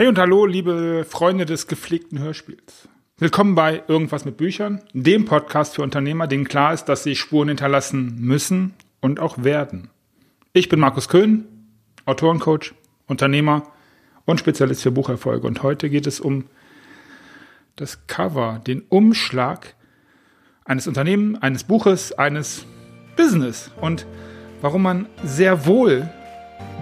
Hey und hallo, liebe Freunde des gepflegten Hörspiels. Willkommen bei Irgendwas mit Büchern, dem Podcast für Unternehmer, denen klar ist, dass sie Spuren hinterlassen müssen und auch werden. Ich bin Markus Köhn, Autorencoach, Unternehmer und Spezialist für Bucherfolge. Und heute geht es um das Cover, den Umschlag eines Unternehmens, eines Buches, eines Business und warum man sehr wohl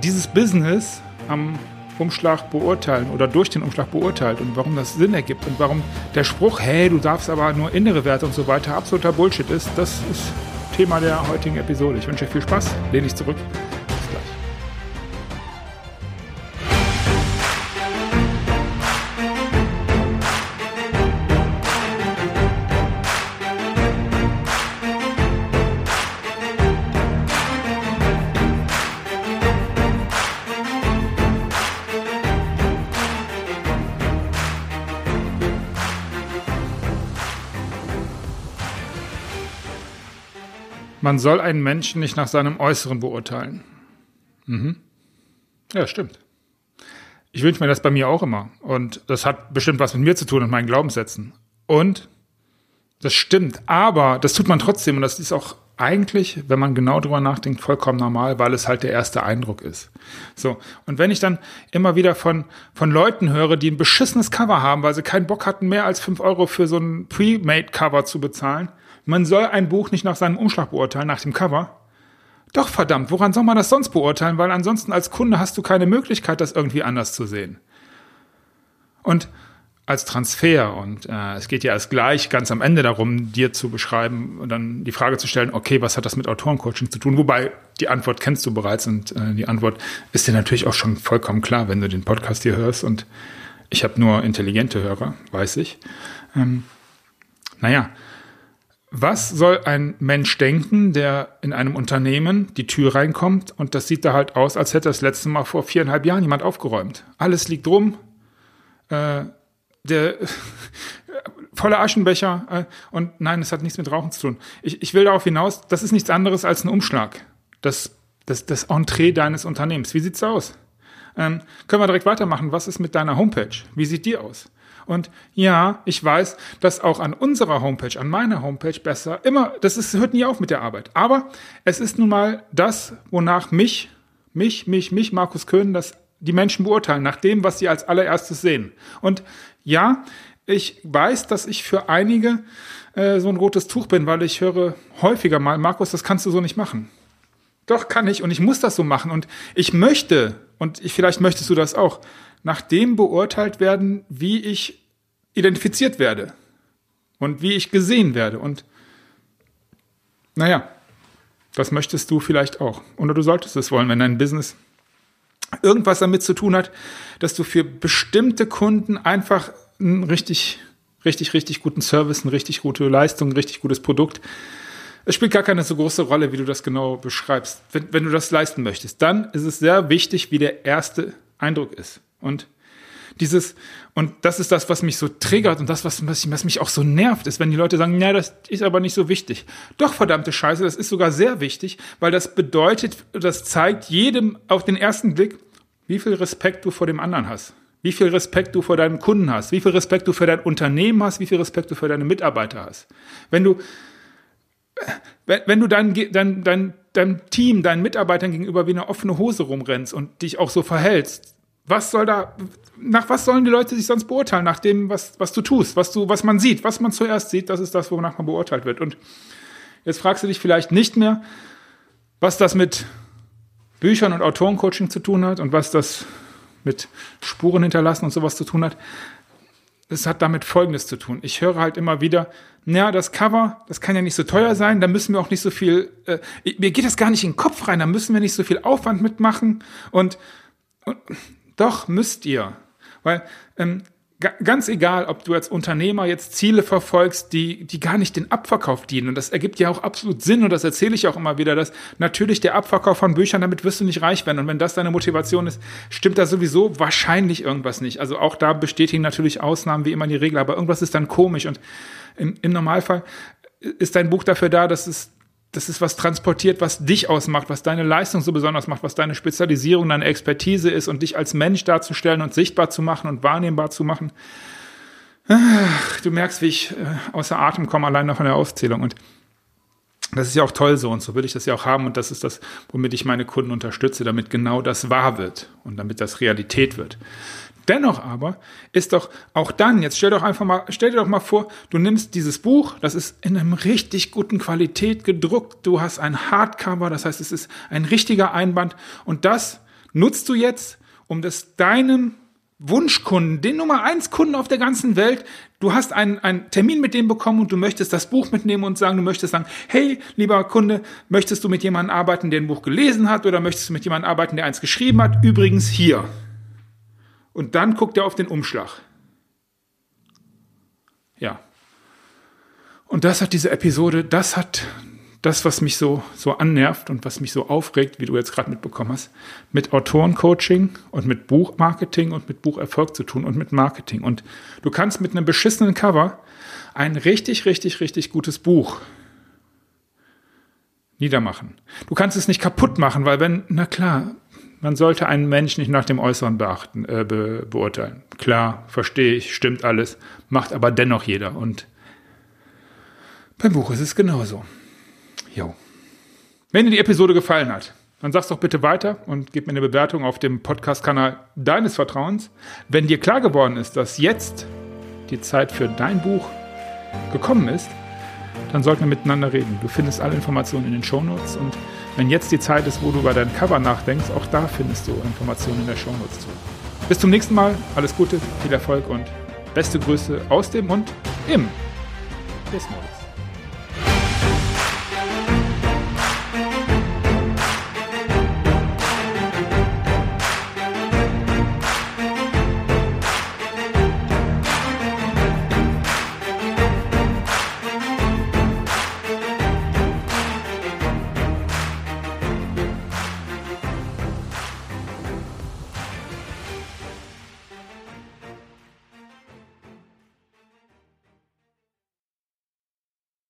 dieses Business am Umschlag beurteilen oder durch den Umschlag beurteilt und warum das Sinn ergibt und warum der Spruch, hey, du darfst aber nur innere Werte und so weiter, absoluter Bullshit ist, das ist Thema der heutigen Episode. Ich wünsche dir viel Spaß, lehne dich zurück Man soll einen Menschen nicht nach seinem Äußeren beurteilen. Mhm. Ja, stimmt. Ich wünsche mir das bei mir auch immer. Und das hat bestimmt was mit mir zu tun und meinen Glaubenssätzen. Und das stimmt. Aber das tut man trotzdem. Und das ist auch eigentlich, wenn man genau drüber nachdenkt, vollkommen normal, weil es halt der erste Eindruck ist. So. Und wenn ich dann immer wieder von, von Leuten höre, die ein beschissenes Cover haben, weil sie keinen Bock hatten, mehr als fünf Euro für so ein Pre-Made Cover zu bezahlen, man soll ein Buch nicht nach seinem Umschlag beurteilen, nach dem Cover. Doch verdammt, woran soll man das sonst beurteilen? Weil ansonsten als Kunde hast du keine Möglichkeit, das irgendwie anders zu sehen. Und als Transfer und äh, es geht ja erst gleich ganz am Ende darum, dir zu beschreiben und dann die Frage zu stellen, okay, was hat das mit Autorencoaching zu tun? Wobei die Antwort kennst du bereits und äh, die Antwort ist dir natürlich auch schon vollkommen klar, wenn du den Podcast hier hörst und ich habe nur intelligente Hörer, weiß ich. Ähm, naja, was soll ein Mensch denken, der in einem Unternehmen die Tür reinkommt und das sieht da halt aus, als hätte das letzte Mal vor viereinhalb Jahren jemand aufgeräumt. Alles liegt rum, äh, der voller Aschenbecher äh, und nein, es hat nichts mit Rauchen zu tun. Ich, ich will darauf hinaus, das ist nichts anderes als ein Umschlag. Das, das, das Entree deines Unternehmens. Wie sieht's aus? Ähm, können wir direkt weitermachen. Was ist mit deiner Homepage? Wie sieht die aus? Und ja, ich weiß, dass auch an unserer Homepage, an meiner Homepage besser, immer, das ist, hört nie auf mit der Arbeit. Aber es ist nun mal das, wonach mich, mich, mich, mich, Markus Köhn, das die Menschen beurteilen, nach dem, was sie als allererstes sehen. Und ja, ich weiß, dass ich für einige äh, so ein rotes Tuch bin, weil ich höre häufiger mal, Markus, das kannst du so nicht machen. Doch kann ich und ich muss das so machen und ich möchte und ich, vielleicht möchtest du das auch, nach dem beurteilt werden, wie ich identifiziert werde und wie ich gesehen werde. Und naja, das möchtest du vielleicht auch. Oder du solltest es wollen, wenn dein Business irgendwas damit zu tun hat, dass du für bestimmte Kunden einfach einen richtig, richtig, richtig guten Service, eine richtig gute Leistung, ein richtig gutes Produkt. Es spielt gar keine so große Rolle, wie du das genau beschreibst. Wenn, wenn du das leisten möchtest, dann ist es sehr wichtig, wie der erste Eindruck ist. Und dieses, und das ist das, was mich so triggert und das, was, was mich auch so nervt, ist, wenn die Leute sagen, ja, das ist aber nicht so wichtig. Doch, verdammte Scheiße, das ist sogar sehr wichtig, weil das bedeutet, das zeigt jedem auf den ersten Blick, wie viel Respekt du vor dem anderen hast. Wie viel Respekt du vor deinem Kunden hast, wie viel Respekt du für dein Unternehmen hast, wie viel Respekt du für deine Mitarbeiter hast. Wenn du, wenn, du dein, dein, dein, deinem Team, deinen Mitarbeitern gegenüber wie eine offene Hose rumrennst und dich auch so verhältst, was soll da, nach was sollen die Leute sich sonst beurteilen? Nach dem, was, was du tust, was du, was man sieht, was man zuerst sieht, das ist das, wonach man beurteilt wird. Und jetzt fragst du dich vielleicht nicht mehr, was das mit Büchern und Autorencoaching zu tun hat und was das mit Spuren hinterlassen und sowas zu tun hat. Es hat damit Folgendes zu tun. Ich höre halt immer wieder, ja, das Cover, das kann ja nicht so teuer sein, da müssen wir auch nicht so viel, äh, mir geht das gar nicht in den Kopf rein, da müssen wir nicht so viel Aufwand mitmachen und, und doch müsst ihr. Weil ähm, ganz egal, ob du als Unternehmer jetzt Ziele verfolgst, die, die gar nicht den Abverkauf dienen. Und das ergibt ja auch absolut Sinn. Und das erzähle ich auch immer wieder, dass natürlich der Abverkauf von Büchern, damit wirst du nicht reich werden. Und wenn das deine Motivation ist, stimmt da sowieso wahrscheinlich irgendwas nicht. Also auch da bestätigen natürlich Ausnahmen wie immer die Regel. Aber irgendwas ist dann komisch. Und im, im Normalfall ist dein Buch dafür da, dass es das ist was transportiert, was dich ausmacht, was deine Leistung so besonders macht, was deine Spezialisierung, deine Expertise ist und dich als Mensch darzustellen und sichtbar zu machen und wahrnehmbar zu machen. Du merkst, wie ich äh, außer Atem komme, allein noch von der Aufzählung. Und das ist ja auch toll so und so will ich das ja auch haben und das ist das, womit ich meine Kunden unterstütze, damit genau das wahr wird und damit das Realität wird. Dennoch aber ist doch auch dann, jetzt stell doch einfach mal, stell dir doch mal vor, du nimmst dieses Buch, das ist in einem richtig guten Qualität gedruckt, du hast ein Hardcover, das heißt, es ist ein richtiger Einband und das nutzt du jetzt, um das deinem Wunschkunden, den Nummer eins Kunden auf der ganzen Welt. Du hast einen, einen Termin mit dem bekommen und du möchtest das Buch mitnehmen und sagen, du möchtest sagen, hey, lieber Kunde, möchtest du mit jemandem arbeiten, der ein Buch gelesen hat oder möchtest du mit jemandem arbeiten, der eins geschrieben hat? Übrigens hier. Und dann guckt er auf den Umschlag. Ja. Und das hat diese Episode, das hat das, was mich so, so annervt und was mich so aufregt, wie du jetzt gerade mitbekommen hast, mit Autorencoaching und mit Buchmarketing und mit Bucherfolg zu tun und mit Marketing. Und du kannst mit einem beschissenen Cover ein richtig, richtig, richtig gutes Buch niedermachen. Du kannst es nicht kaputt machen, weil wenn, na klar, man sollte einen Menschen nicht nach dem Äußeren beachten, äh, be beurteilen. Klar, verstehe ich, stimmt alles, macht aber dennoch jeder. Und beim Buch ist es genauso. Jo. Wenn dir die Episode gefallen hat, dann sag's doch bitte weiter und gib mir eine Bewertung auf dem Podcast-Kanal deines Vertrauens. Wenn dir klar geworden ist, dass jetzt die Zeit für dein Buch gekommen ist, dann sollten wir miteinander reden. Du findest alle Informationen in den Shownotes und wenn jetzt die Zeit ist, wo du über dein Cover nachdenkst, auch da findest du Informationen in der Shownotes zu. Bis zum nächsten Mal, alles Gute, viel Erfolg und beste Grüße aus dem und im Desmos.